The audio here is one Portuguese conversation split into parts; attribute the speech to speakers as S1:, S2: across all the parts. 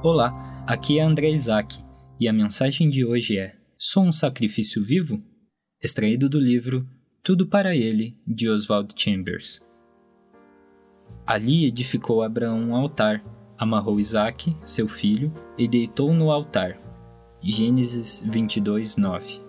S1: Olá, aqui é André Isaac e a mensagem de hoje é: Sou um sacrifício vivo? Extraído do livro Tudo para Ele, de Oswald Chambers. Ali edificou Abraão um altar, amarrou Isaac, seu filho, e deitou no altar. Gênesis 22, 9.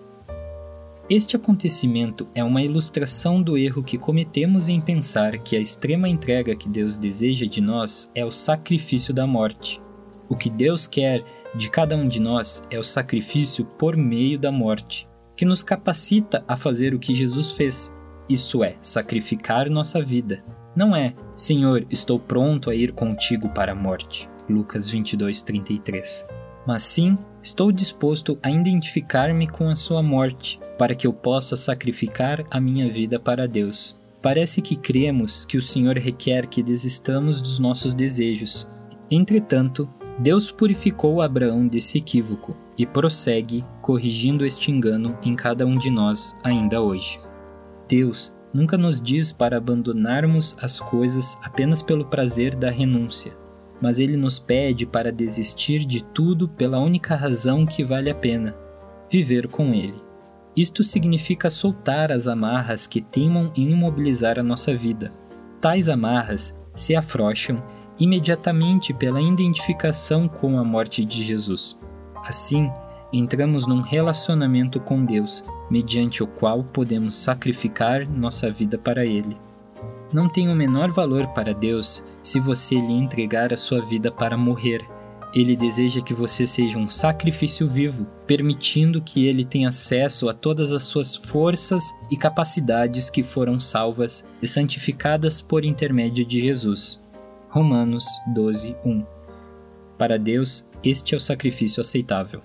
S1: Este acontecimento é uma ilustração do erro que cometemos em pensar que a extrema entrega que Deus deseja de nós é o sacrifício da morte o que Deus quer de cada um de nós é o sacrifício por meio da morte, que nos capacita a fazer o que Jesus fez, isso é, sacrificar nossa vida. Não é, Senhor, estou pronto a ir contigo para a morte. Lucas 22, 33. Mas sim, estou disposto a identificar-me com a sua morte, para que eu possa sacrificar a minha vida para Deus. Parece que cremos que o Senhor requer que desistamos dos nossos desejos. Entretanto, Deus purificou Abraão desse equívoco e prossegue corrigindo este engano em cada um de nós ainda hoje. Deus nunca nos diz para abandonarmos as coisas apenas pelo prazer da renúncia, mas ele nos pede para desistir de tudo pela única razão que vale a pena: viver com ele. Isto significa soltar as amarras que teimam em imobilizar a nossa vida. Tais amarras se afrouxam imediatamente pela identificação com a morte de Jesus. Assim, entramos num relacionamento com Deus, mediante o qual podemos sacrificar nossa vida para Ele. Não tem o menor valor para Deus se você lhe entregar a sua vida para morrer. Ele deseja que você seja um sacrifício vivo, permitindo que ele tenha acesso a todas as suas forças e capacidades que foram salvas e santificadas por intermédio de Jesus. Romanos 12, 1. Para Deus, este é o sacrifício aceitável.